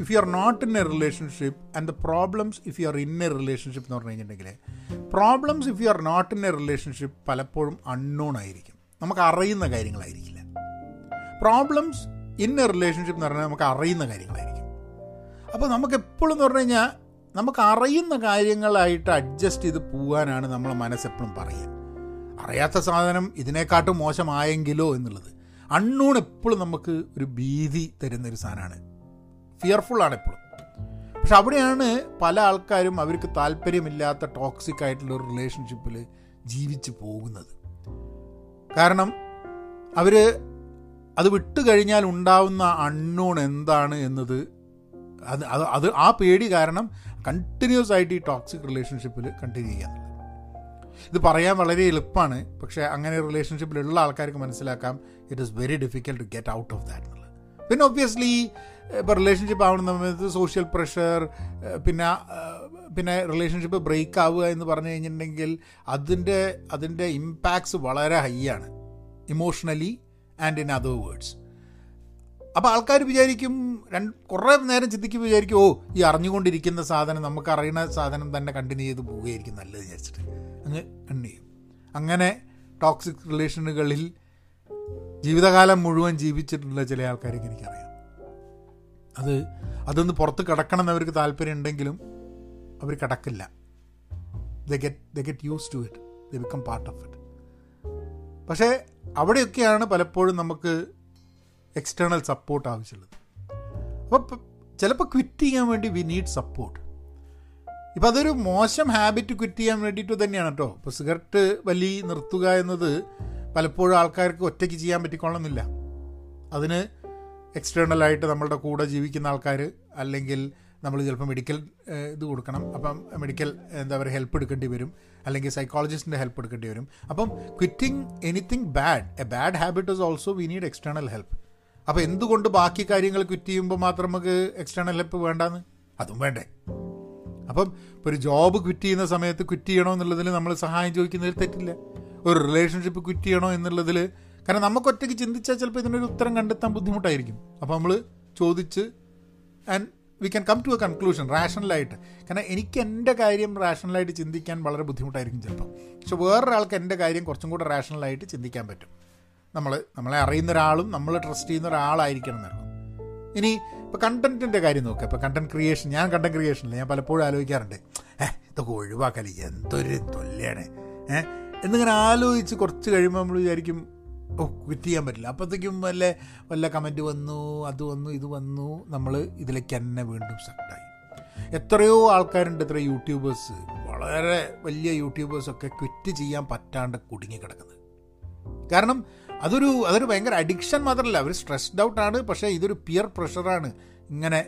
if you are not in a relationship and the problems if you are in a relationship എന്ന് പറഞ്ഞു കഴിഞ്ഞിട്ടുണ്ടെങ്കിൽ problems if you are not in a relationship പലപ്പോഴും unknown ആയിരിക്കും. നമുക്ക് അറിയുന്ന കാര്യങ്ങളായിരിക്കില്ല. പ്രോബ്ലംസ് ഇൻ എ റിലേഷൻഷിപ്പ് എന്ന് പറഞ്ഞാൽ നമുക്ക് അറിയുന്ന കാര്യങ്ങളായിരിക്കും. അപ്പോൾ നമുക്ക് എപ്പോഴും എന്ന് പറഞ്ഞു കഴിഞ്ഞാൽ നമുക്ക് അറിയുന്ന കാര്യങ്ങളായിട്ട് അഡ്ജസ്റ്റ് ചെയ്ത് പോകാനാണ് നമ്മളെ മനസ്സെപ്പോഴും പറയുക. അറിയാത്ത സാധനം ഇതിനെക്കാട്ടും മോശമായെങ്കിലോ എന്നുള്ളത്. അണ്ണൂൺ എപ്പോഴും നമുക്ക് ഒരു ഭീതി തരുന്നൊരു സാധനമാണ്. ഫിയർഫുള്ളാണ് എപ്പോഴും പക്ഷെ അവിടെയാണ് പല ആൾക്കാരും അവർക്ക് താല്പര്യമില്ലാത്ത ടോക്സിക് ആയിട്ടുള്ള ഒരു റിലേഷൻഷിപ്പിൽ ജീവിച്ച് പോകുന്നത്. കാരണം അവർ അത് വിട്ടു കഴിഞ്ഞാൽ ഉണ്ടാവുന്ന അണ്ണൂൺ എന്താണ് എന്നത് അത് അത് ആ പേടി കാരണം കണ്ടിന്യൂസ് ആയിട്ട് ഈ ടോക്സിക് റിലേഷൻഷിപ്പിൽ കണ്ടിന്യൂ ചെയ്യുക ഇത് പറയാൻ വളരെ എളുപ്പമാണ്. പക്ഷേ അങ്ങനെ റിലേഷൻഷിപ്പിലുള്ള ആൾക്കാർക്ക് മനസ്സിലാക്കാം. It is very difficult to get out of that എന്നുള്ളത്. പിന്നെ ഒബ്വിയസ്ലി ഇപ്പോൾ റിലേഷൻഷിപ്പ് ആവുന്ന സമയത്ത് സോഷ്യൽ പ്രഷർ പിന്നെ പിന്നെ റിലേഷൻഷിപ്പ് ബ്രേക്ക് ആവുക എന്ന് പറഞ്ഞു കഴിഞ്ഞിട്ടുണ്ടെങ്കിൽ അതിന്റെ അതിന്റെ ഇമ്പാക്ട്സ് വളരെ ഹൈ ആണ്. Emotionally and in other words അപ്പോൾ ആൾക്കാർ വിചാരിക്കും രണ്ട് കുറേ നേരം ചിന്തിക്കുമ്പോൾ വിചാരിക്കും ഓ ഈ അറിഞ്ഞുകൊണ്ടിരിക്കുന്ന സാധനം നമുക്ക് അറിയുന്ന സാധനം തന്നെ കണ്ടിന്യൂ ചെയ്ത് പോവുകയായിരിക്കും നല്ലത് വിചാരിച്ചിട്ട്. അങ്ങ് എണ്ണ ചെയ്യും. അങ്ങനെ ടോക്സിക് റിലേഷനുകളിൽ ജീവിതകാലം മുഴുവൻ ജീവിച്ചിട്ടുള്ള ചില ആൾക്കാർക്ക് എനിക്കറിയാം. അത് അതൊന്ന് പുറത്ത് കിടക്കണം എന്നവർക്ക് താല്പര്യം ഉണ്ടെങ്കിലും അവർ കിടക്കില്ല. They get they get used to it they become part of it പക്ഷേ അവിടെയൊക്കെയാണ് പലപ്പോഴും നമുക്ക് എക്സ്റ്റേണൽ സപ്പോർട്ട് ആവശ്യമുള്ളത്. അപ്പോൾ ചിലപ്പോൾ ക്വിറ്റ് ചെയ്യാൻ വേണ്ടി വി നീഡ് സപ്പോർട്ട് ഇപ്പം അതൊരു മോശം ഹാബിറ്റ് ക്വിറ്റ് ചെയ്യാൻ വേണ്ടിയിട്ട് തന്നെയാണ് കേട്ടോ ഇപ്പോൾ സിഗരറ്റ് വലി നിർത്തുക എന്നത് പലപ്പോഴും ആൾക്കാർക്ക് ഒറ്റയ്ക്ക് ചെയ്യാൻ പറ്റിക്കൊള്ളണമെന്നില്ല. അതിന് എക്സ്റ്റേണലായിട്ട് നമ്മളുടെ കൂടെ ജീവിക്കുന്ന ആൾക്കാർ അല്ലെങ്കിൽ നമ്മൾ ചിലപ്പോൾ മെഡിക്കൽ ഇത് കൊടുക്കണം. അപ്പം മെഡിക്കൽ എന്താ പറയുക ഹെൽപ്പ് എടുക്കേണ്ടി വരും. അല്ലെങ്കിൽ സൈക്കോളജിസ്റ്റിന്റെ ഹെൽപ്പ് എടുക്കേണ്ടി വരും. അപ്പം quitting anything bad a bad habit is also we need external help അപ്പോൾ എന്തുകൊണ്ട് ബാക്കി കാര്യങ്ങൾ ക്വിറ്റ് ചെയ്യുമ്പോൾ മാത്രം നമുക്ക് എക്സ്റ്റേണൽ ഹെൽപ്പ് വേണ്ടാന്ന്? അതും വേണ്ടേ. അപ്പം ഒരു ജോബ് ക്വിറ്റ് ചെയ്യുന്ന സമയത്ത് ക്വിറ്റ് ചെയ്യണോ എന്നുള്ളതിൽ നമ്മൾ സഹായം ചോദിക്കുന്നതിൽ തെറ്റില്ല. ഒരു റിലേഷൻഷിപ്പ് ക്വിറ്റ് ചെയ്യണോ എന്നുള്ളതിൽ കാരണം നമുക്ക് ഒറ്റയ്ക്ക് ചിന്തിച്ചാൽ ചിലപ്പോൾ ഇതിനൊരു ഉത്തരം കണ്ടെത്താൻ ബുദ്ധിമുട്ടായിരിക്കും. അപ്പോൾ നമ്മൾ ചോദിച്ച് and we can come to a conclusion റാഷണലായിട്ട് കാരണം എനിക്ക് എന്റെ കാര്യം റാഷണലായിട്ട് ചിന്തിക്കാൻ വളരെ ബുദ്ധിമുട്ടായിരിക്കും ചിലപ്പോൾ പക്ഷെ വേറൊരാൾക്ക് എന്റെ കാര്യം കുറച്ചും കൂടെ റാഷണലായിട്ട് ചിന്തിക്കാൻ പറ്റും. നമ്മൾ നമ്മളെ അറിയുന്ന ഒരാളും നമ്മൾ ട്രസ്റ്റ് ചെയ്യുന്ന ഒരാളായിരിക്കണം എന്നുള്ളൂ ഇനി ഇപ്പോൾ കണ്ടന്റിന്റെ കാര്യം നോക്കുക ഇപ്പോൾ കണ്ടന്റ് ക്രിയേഷൻ ഞാൻ കണ്ടന്റ് ക്രിയേഷനില്ല ഞാൻ പലപ്പോഴും ആലോചിക്കാറുണ്ട്. ഏഹ് ഇതൊക്കെ ഒഴിവാക്കൽ എന്തൊരു തൊല്ലയാണ് ഏഹ് എന്നിങ്ങനെ ആലോചിച്ച് കുറച്ച് കഴിയുമ്പോൾ നമ്മൾ വിചാരിക്കും ഓ ക്വിറ്റ് ചെയ്യാൻ പറ്റില്ല. അപ്പോഴത്തേക്കും വല്ല വല്ല കമന്റ് വന്നു അത് വന്നു ഇത് വന്നു നമ്മൾ ഇതിലേക്ക് തന്നെ വീണ്ടും സെക്റ്റായി എത്രയോ ആൾക്കാരുണ്ട് എത്ര യൂട്യൂബേഴ്സ് വളരെ വലിയ യൂട്യൂബേഴ്സൊക്കെ ക്വിറ്റ് ചെയ്യാൻ പറ്റാണ്ട് കുടുങ്ങി കിടക്കുന്നത്. കാരണം അതൊരു അതൊരു ഭയങ്കര അഡിക്ഷൻ മാത്രമല്ല അവർ സ്ട്രെസ്ഡ് ഔട്ടാണ് പക്ഷേ ഇതൊരു പിയർ പ്രഷറാണ് ഇങ്ങനെ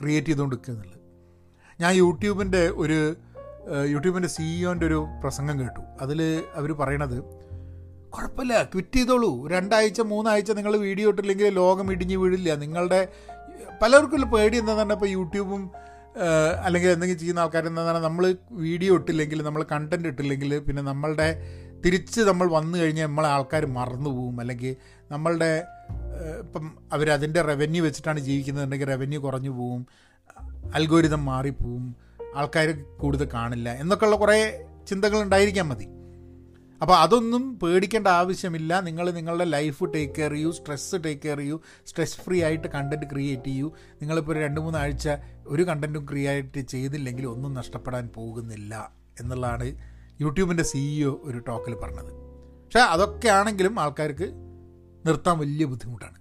ക്രിയേറ്റ് ചെയ്തുകൊണ്ടിരിക്കുന്നത്. ഞാൻ യൂട്യൂബിന്റെ ഒരു യൂട്യൂബിന്റെ സിഇഒന്റെ ഒരു പ്രസംഗം കേട്ടു. അതിൽ അവർ പറയണത് കുഴപ്പമില്ല ക്വിറ്റ് ചെയ്തോളൂ. രണ്ടാഴ്ച മൂന്നാഴ്ച നിങ്ങൾ വീഡിയോ ഇട്ടില്ലെങ്കിൽ ലോകം ഇടിഞ്ഞ് വീഴില്ല. നിങ്ങളുടെ പലർക്കും പേടി എന്താണെന്ന് ഇപ്പോൾ യൂട്യൂബും അല്ലെങ്കിൽ എന്തെങ്കിലും ചെയ്യുന്ന ആൾക്കാർ നമ്മൾ വീഡിയോ ഇട്ടില്ലെങ്കിൽ നമ്മൾ കണ്ടന്റ് ഇട്ടില്ലെങ്കിൽ പിന്നെ നമ്മളുടെ തിരിച്ച് നമ്മൾ വന്നു കഴിഞ്ഞാൽ നമ്മളെ ആൾക്കാർ മറന്നു പോവും. അല്ലെങ്കിൽ നമ്മളുടെ ഇപ്പം അവരതിന്റെ റവന്യൂ വെച്ചിട്ടാണ് ജീവിക്കുന്നതുണ്ടെങ്കിൽ റവന്യൂ കുറഞ്ഞു പോവും. അൽഗോരിതം മാറിപ്പോവും. ആൾക്കാർ കൂടുതൽ കാണില്ല. എന്നൊക്കെയുള്ള കുറേ ചിന്തകൾ ഉണ്ടായിരിക്കാൻ മതി. അപ്പോൾ അതൊന്നും പേടിക്കേണ്ട ആവശ്യമില്ല. നിങ്ങൾ നിങ്ങളുടെ ലൈഫ് ടേക്ക് കെയർ ചെയ്യൂ സ്ട്രെസ്സ് ടേക്ക് കെയർ ചെയ്യൂ സ്ട്രെസ് ഫ്രീ ആയിട്ട് കണ്ടന്റ് ക്രിയേറ്റ് ചെയ്യൂ. നിങ്ങളിപ്പോൾ രണ്ട് മൂന്ന് ആഴ്ച ഒരു കണ്ടന്റും ക്രിയേറ്റ് ചെയ്തില്ലെങ്കിൽ ഒന്നും നഷ്ടപ്പെടാൻ പോകുന്നില്ല എന്നുള്ളതാണ് യൂട്യൂബിന്റെ സിഇഒ ഒരു ടോക്കിൽ പറഞ്ഞത്. പക്ഷേ അതൊക്കെ ആണെങ്കിലും ആൾക്കാർക്ക് നിർത്താൻ വലിയ ബുദ്ധിമുട്ടാണ്.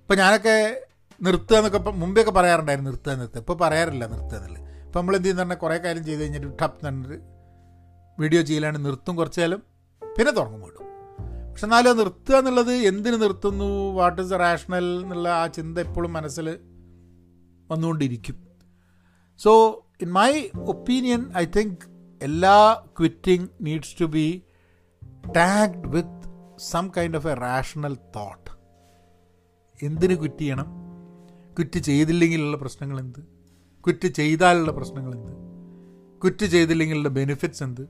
ഇപ്പം ഞാനൊക്കെ നിർത്തുക എന്നൊക്കെ മുമ്പെയൊക്കെ പറയാറുണ്ടായിരുന്നു നിർത്തുക നിർത്തുക. ഇപ്പോൾ പറയാറില്ല നിർത്തുക എന്നുള്ളത്. ഇപ്പം നമ്മൾ എന്ത് ചെയ്യുന്ന കുറേ കാര്യം ചെയ്ത് കഴിഞ്ഞിട്ട് ടപ്പ് എന്നിട്ട് വീഡിയോ ചെയ്യലാണ് നിർത്തും കുറച്ച് കാലം പിന്നെ തുടങ്ങും വീണ്ടും. പക്ഷെ എന്നാലും നിർത്തുക എന്നുള്ളത് എന്തിന് നിർത്തുന്നു? വാട്ട് ഇസ് റാഷണൽ എന്നുള്ള ആ ചിന്ത എപ്പോഴും മനസ്സിൽ വന്നുകൊണ്ടിരിക്കും. So in my opinion I think എല്ലാ quitting needs to be tagged with some kind of a rational thought എന്തിന് ക്വിറ്റ് ചെയ്യണം? ക്വിറ്റ് ചെയ്തില്ലെങ്കിലുള്ള പ്രശ്നങ്ങൾ എന്ത് ക്വിറ്റ് ചെയ്താലുള്ള പ്രശ്നങ്ങൾ എന്ത് ക്വിറ്റ് ചെയ്തില്ലെങ്കിലുള്ള ബെനിഫിറ്റ്സ് എന്ത്?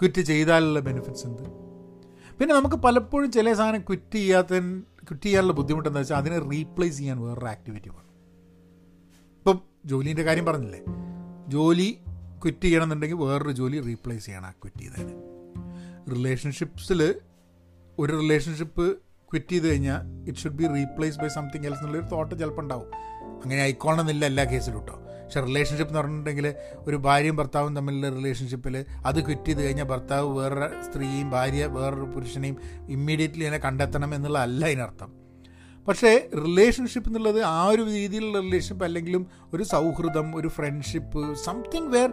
ക്വിറ്റ് ചെയ്താലുള്ള ബെനിഫിറ്റ്സ് എന്ത്? പിന്നെ നമുക്ക് പലപ്പോഴും ചില സാധനം ക്വിറ്റ് ചെയ്യാത്ത ക്വിറ്റ് ചെയ്യാനുള്ള ബുദ്ധിമുട്ട് എന്താ വെച്ചാൽ അതിനെ റീപ്ലേസ് ചെയ്യാൻ വേറൊരു ആക്ടിവിറ്റി വേണം. ഇപ്പം ജോലീന്റെ കാര്യം പറഞ്ഞില്ലേ? ജോലി ക്വിറ്റ് ചെയ്യണമെന്നുണ്ടെങ്കിൽ വേറൊരു ജോലി റീപ്ലേസ് ചെയ്യണം ആ ക്വിറ്റ് ചെയ്തതിന്. റിലേഷൻഷിപ്സിൽ ഒരു റിലേഷൻഷിപ്പ് ക്വിറ്റ് ചെയ്ത് കഴിഞ്ഞാൽ it should be replace by something else എന്നുള്ളൊരു തോട്ട് ചിലപ്പോൾ ഉണ്ടാവും. അങ്ങനെ ആയിക്കോണമെന്നില്ല എല്ലാ കേസിലും കേട്ടോ പക്ഷെ റിലേഷൻഷിപ്പ് എന്ന് പറഞ്ഞിട്ടുണ്ടെങ്കിൽ ഒരു ഭാര്യയും ഭർത്താവും തമ്മിലുള്ള റിലേഷൻഷിപ്പിൽ അത് ക്വിറ്റ് ചെയ്ത് കഴിഞ്ഞാൽ ഭർത്താവ് വേറൊരു സ്ത്രീയും ഭാര്യ വേറൊരു പുരുഷനെയും ഇമ്മീഡിയറ്റ്ലി എന്നെ കണ്ടെത്തണം എന്നുള്ള അല്ല അതിനർത്ഥം. പക്ഷേ റിലേഷൻഷിപ്പ് എന്നുള്ളത് ആ ഒരു രീതിയിലുള്ള റിലേഷൻഷിപ്പ് അല്ലെങ്കിലും ഒരു സൗഹൃദം ഒരു ഫ്രണ്ട്ഷിപ്പ് സംതിങ് വേർ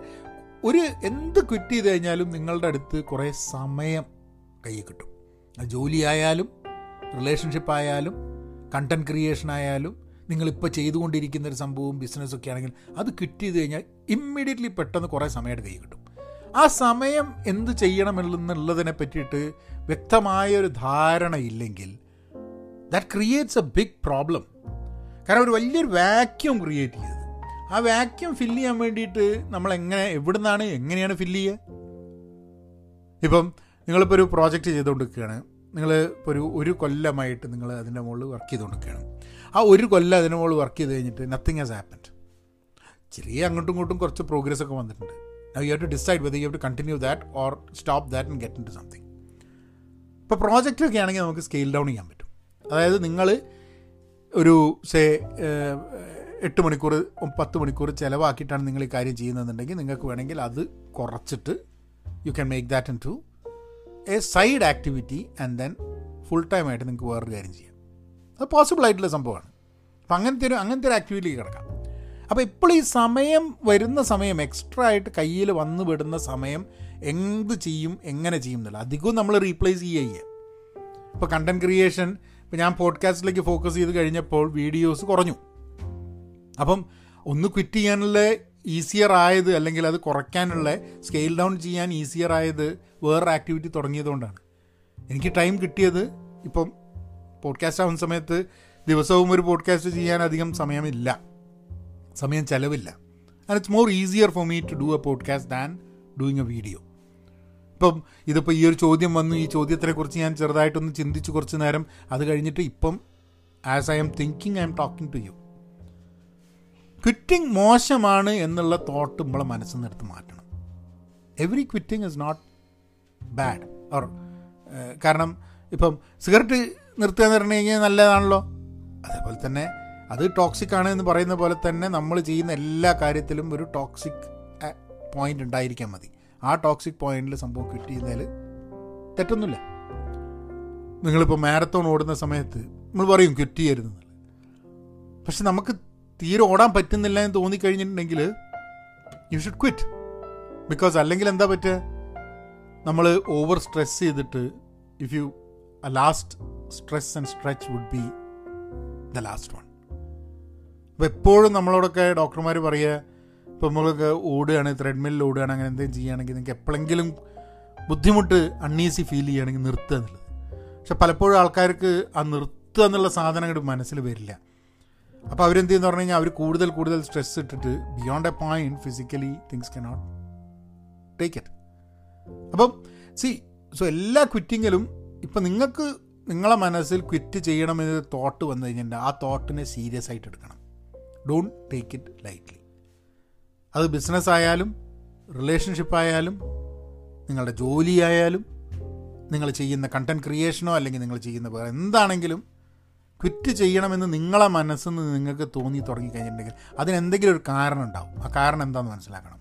ഒരു എന്ത് ക്വിറ്റ് ചെയ്ത് കഴിഞ്ഞാലും നിങ്ങളുടെ അടുത്ത് കുറേ സമയം കയ്യിൽ കിട്ടും. ജോലി ആയാലും റിലേഷൻഷിപ്പ് ആയാലും കണ്ടന്റ് ക്രിയേഷൻ ആയാലും നിങ്ങളിപ്പോൾ ചെയ്തുകൊണ്ടിരിക്കുന്ന ഒരു സംഭവവും ബിസിനസ്സൊക്കെ ആണെങ്കിൽ അത് ക്വിറ്റ് ചെയ്ത് കഴിഞ്ഞാൽ ഇമ്മീഡിയറ്റ്ലി പെട്ടെന്ന് കുറേ സമയമായിട്ട് കൈ കിട്ടും. ആ സമയം എന്ത് ചെയ്യണമെന്നുള്ളതിനെ പറ്റിയിട്ട് വ്യക്തമായ ഒരു ധാരണ ഇല്ലെങ്കിൽ that creates a big problem കാരണം ഒരു വലിയൊരു വാക്യൂം ക്രിയേറ്റ് ചെയ്തത്. ആ വാക്യൂം ഫില്ല് ചെയ്യാൻ വേണ്ടിയിട്ട് നമ്മൾ എങ്ങനെ എവിടെ നിന്നാണ് എങ്ങനെയാണ് ഫില്ല് ചെയ്യുക? ഇപ്പം നിങ്ങളിപ്പോൾ ഒരു പ്രോജക്റ്റ് ചെയ്തുകൊണ്ടിരിക്കുകയാണ്. നിങ്ങൾ ഇപ്പോൾ ഒരു ഒരു കൊല്ലമായിട്ട് നിങ്ങൾ അതിന്റെ മുകളിൽ വർക്ക് ചെയ്തുകൊണ്ടിരിക്കുകയാണ്. ആ ഒരു കൊല്ലം അതിന്റെ മുകളിൽ വർക്ക് ചെയ്ത് കഴിഞ്ഞിട്ട് നത്തിങ് ഹാസ് ആപ്പൻഡ് ചെറിയ അങ്ങോട്ടും ഇങ്ങോട്ടും കുറച്ച് പ്രോഗ്രസ് ഒക്കെ വന്നിട്ടുണ്ട്. You have to decide whether you have to continue that or stop that and get into something ഇപ്പോൾ പ്രോജക്റ്റൊക്കെ ആണെങ്കിൽ നമുക്ക് സ്കെയിൽ ഡൗൺ ചെയ്യാൻ പറ്റും. അതായത് നിങ്ങൾ ഒരു സേ എട്ട് മണിക്കൂർ പത്ത് മണിക്കൂർ ചിലവാക്കിയിട്ടാണ് നിങ്ങൾ ഈ കാര്യം ചെയ്യുന്നതെന്നുണ്ടെങ്കിൽ നിങ്ങൾക്ക് വേണമെങ്കിൽ അത് കുറച്ചിട്ട് you can make that into a side activity and then full time ആയിട്ട് നിങ്ങൾക്ക് വേറൊരു കാര്യം ചെയ്യാം. അത് പോസിബിൾ ആയിട്ടുള്ള സംഭവമാണ്. അപ്പം അങ്ങനത്തെ ഒരു അങ്ങനത്തെ ഒരു ആക്ടിവിറ്റിക്ക് കിടക്കാം. അപ്പോൾ ഇപ്പോൾ ഈ സമയം വരുന്ന സമയം എക്സ്ട്രാ ആയിട്ട് കയ്യിൽ വന്നു വിടുന്ന സമയം എന്ത് ചെയ്യും എങ്ങനെ ചെയ്യും എന്നല്ല അധികവും നമ്മൾ റീപ്ലേസ് ചെയ്യുക ഇപ്പോൾ കണ്ടന്റ് ക്രിയേഷൻ ഇപ്പോൾ ഞാൻ പോഡ്കാസ്റ്റിലേക്ക് ഫോക്കസ് ചെയ്ത് കഴിഞ്ഞപ്പോൾ വീഡിയോസ് കുറഞ്ഞു. അപ്പം ഒന്ന് ക്വിറ്റ് ചെയ്യാനുള്ള ഈസിയർ ആയത് അല്ലെങ്കിൽ അത് കുറയ്ക്കാനുള്ള സ്കെയിൽ ഡൗൺ ചെയ്യാൻ ഈസിയർ ആയത് വേറൊരു ആക്ടിവിറ്റി തുടങ്ങിയതുകൊണ്ടാണ്. എനിക്ക് ടൈം കിട്ടിയത് ഇപ്പം പോഡ്കാസ്റ്റ് ആവുന്ന സമയത്ത് ദിവസവും ഒരു പോഡ്കാസ്റ്റ് ചെയ്യാൻ അധികം സമയമില്ല. സമയം ചിലവില്ല. And it's more easier for me to do a podcast than doing a video ഇപ്പം ഇതിപ്പോൾ ഈ ഒരു ചോദ്യം വന്നു. ഈ ചോദ്യത്തിനെക്കുറിച്ച് ഞാൻ ചെറുതായിട്ടൊന്ന് ചിന്തിച്ച് കുറച്ച് നേരം. അത് കഴിഞ്ഞിട്ട് ഇപ്പം as I'm thinking I'm talking to you quitting മോശമാണ് എന്നുള്ള തോട്ട് നമ്മളെ മനസ്സിൽ നിന്ന് എടുത്ത് മാറ്റണം. Every quitting is not bad or കാരണം ഇപ്പം സിഗരറ്റ് നിർത്തുക എന്ന് പറഞ്ഞു കഴിഞ്ഞാൽ നല്ലതാണല്ലോ. അതേപോലെ തന്നെ അത് ടോക്സിക് ആണ് എന്ന് പറയുന്ന പോലെ തന്നെ നമ്മൾ ചെയ്യുന്ന എല്ലാ കാര്യത്തിലും ഒരു ടോക്സിക് പോയിന്റ് ഉണ്ടായിരിക്കാൻ മതി. ആ ടോക്സിക് പോയിന്റിൽ സംഭവം ചെയ്യുന്നതിൽ തെറ്റൊന്നുമില്ല. നിങ്ങളിപ്പോൾ മാരത്തോൺ ഓടുന്ന സമയത്ത് നമ്മൾ പറയും ക്വിറ്റ് പക്ഷെ നമുക്ക് തീരെ ഓടാൻ പറ്റുന്നില്ല എന്ന് തോന്നിക്കഴിഞ്ഞിട്ടുണ്ടെങ്കിൽ യു ഷുഡ് ക്വിറ്റ് ബിക്കോസ് അല്ലെങ്കിൽ എന്താ പറ്റുക? നമ്മൾ ഓവർ സ്ട്രെസ് ചെയ്തിട്ട് if you uh last stress and stretch would be the last one അപ്പോൾ എപ്പോഴും നമ്മളോടൊക്കെ ഡോക്ടർമാർ പറയുക ഇപ്പോൾ നമ്മളൊക്കെ ഓടുകയാണ് ത്രെഡ്മില്ലിൽ ഓടുകയാണ് അങ്ങനെ എന്തെങ്കിലും ചെയ്യുകയാണെങ്കിൽ നിങ്ങൾക്ക് എപ്പോഴെങ്കിലും ബുദ്ധിമുട്ട് അൺഈസി ഫീൽ ചെയ്യുകയാണെങ്കിൽ നിർത്തുക എന്നുള്ളത്. പക്ഷെ പലപ്പോഴും ആൾക്കാർക്ക് ആ നിർത്തുക എന്നുള്ള സാധനം കൂടി മനസ്സിൽ വരില്ല. അപ്പോൾ അവരെന്ത് ചെയ്യുന്ന പറഞ്ഞു കഴിഞ്ഞാൽ അവർ കൂടുതൽ കൂടുതൽ സ്ട്രെസ് ഇട്ടിട്ട് beyond a point physically things cannot take it അപ്പം സി സോ എല്ലാ ക്വിറ്റിങ്ങിലും ഇപ്പം നിങ്ങൾക്ക് നിങ്ങളെ മനസ്സിൽ ക്വിറ്റ് ചെയ്യണമെന്ന് തോട്ട് വന്നു കഴിഞ്ഞിട്ടുണ്ടെങ്കിൽ ആ തോട്ടിനെ സീരിയസ് ആയിട്ട് എടുക്കണം. ഡോണ്ട് ടേക്ക് ഇറ്റ് ലൈറ്റ്ലി അത് ബിസിനസ് ആയാലും റിലേഷൻഷിപ്പ് ആയാലും നിങ്ങളുടെ ജോലിയായാലും നിങ്ങൾ ചെയ്യുന്ന കണ്ടന്റ് ക്രിയേഷനോ അല്ലെങ്കിൽ നിങ്ങൾ ചെയ്യുന്ന വേറെ എന്താണെങ്കിലും ക്വിറ്റ് ചെയ്യണമെന്ന് നിങ്ങളെ മനസ്സിൽ നിന്ന് നിങ്ങൾക്ക് തോന്നി തുടങ്ങി കഴിഞ്ഞിട്ടുണ്ടെങ്കിൽ അതിനെന്തെങ്കിലും ഒരു കാരണം ഉണ്ടാവും ആ കാരണം എന്താണെന്ന് മനസ്സിലാക്കണം.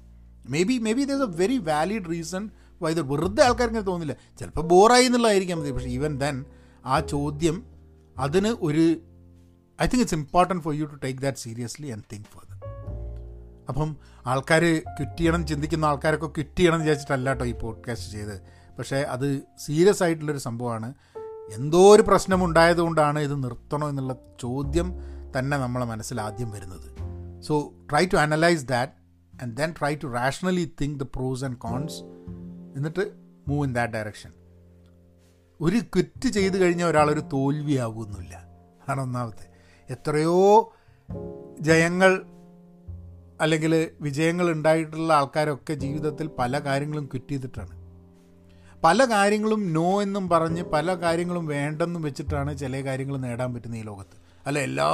Maybe maybe the a very valid reason why ഇത് വെറുതെ ആൾക്കാർക്ക് തോന്നില്ല. ചിലപ്പോൾ ബോറായി എന്നുള്ളതായിരിക്കാം മതി. പക്ഷേ ഈവൻ ദെൻ ആ ചോദ്യം അതിന് ഒരു I think it's important for you to take that seriously and think for അപ്പം ആൾക്കാർ ക്വിറ്റ് ചെയ്യണം ചിന്തിക്കുന്ന ആൾക്കാരൊക്കെ ക്വിറ്റ് ചെയ്യണം വിചാരിച്ചിട്ടല്ല കേട്ടോ ഈ പോഡ്കാസ്റ്റ് ചെയ്ത്. പക്ഷേ അത് സീരിയസ് ആയിട്ടുള്ളൊരു സംഭവമാണ്. എന്തോ ഒരു പ്രശ്നം ഉണ്ടായതുകൊണ്ടാണ് ഇത് നിർത്തണോ എന്നുള്ള ചോദ്യം തന്നെ നമ്മളെ മനസ്സിൽ ആദ്യം വരുന്നത്. So try to analyse that and then try to rationally think the pros and cons എന്നിട്ട് മൂവ് ഇൻ ദാറ്റ് ഡയറക്ഷൻ ഒരു ക്വിറ്റ് ചെയ്ത് കഴിഞ്ഞാൽ ഒരാളൊരു തോൽവിയാകുന്നില്ല അതാണ് ഒന്നാമത്തെ. എത്രയോ ജയങ്ങൾ അല്ലെങ്കിൽ വിജയങ്ങൾ ഉണ്ടായിട്ടുള്ള ആൾക്കാരൊക്കെ ജീവിതത്തിൽ പല കാര്യങ്ങളും ക്വിറ്റ് ചെയ്തിട്ടാണ്. പല കാര്യങ്ങളും നോ എന്നും പറഞ്ഞ് പല കാര്യങ്ങളും വേണ്ടെന്നും വെച്ചിട്ടാണ് ചില കാര്യങ്ങൾ നേടാൻ പറ്റുന്ന ഈ ലോകത്ത്. അല്ല എല്ലാ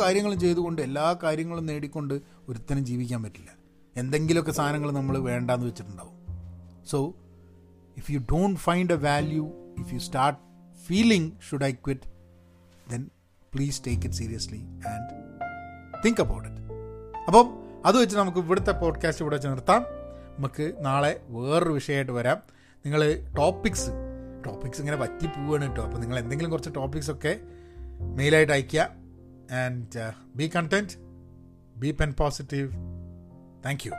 കാര്യങ്ങളും ചെയ്തുകൊണ്ട് എല്ലാ കാര്യങ്ങളും നേടിക്കൊണ്ട് ഒരുത്തനും ജീവിക്കാൻ പറ്റില്ല. എന്തെങ്കിലുമൊക്കെ സാധനങ്ങൾ നമ്മൾ വേണ്ടാന്ന് വെച്ചിട്ടുണ്ടാവും. So if you don't find a value if you start feeling should I quit then please take it seriously and think about it അപ്പം അത് വെച്ച് നമുക്ക് ഇവിടുത്തെ പോഡ്കാസ്റ്റ് ഇവിടെ വെച്ച് നിർത്താം. നമുക്ക് നാളെ വേറൊരു വിഷയമായിട്ട് വരാം. നിങ്ങൾ ടോപ്പിക്സ് ടോപ്പിക്സ് ഇങ്ങനെ പറ്റി പോവുകയാണ് കേട്ടോ. അപ്പോൾ നിങ്ങൾ എന്തെങ്കിലും കുറച്ച് ടോപ്പിക്സ് ഒക്കെ മെയിലായിട്ട് അയയ്ക്കുക. And be content be pen positive thank you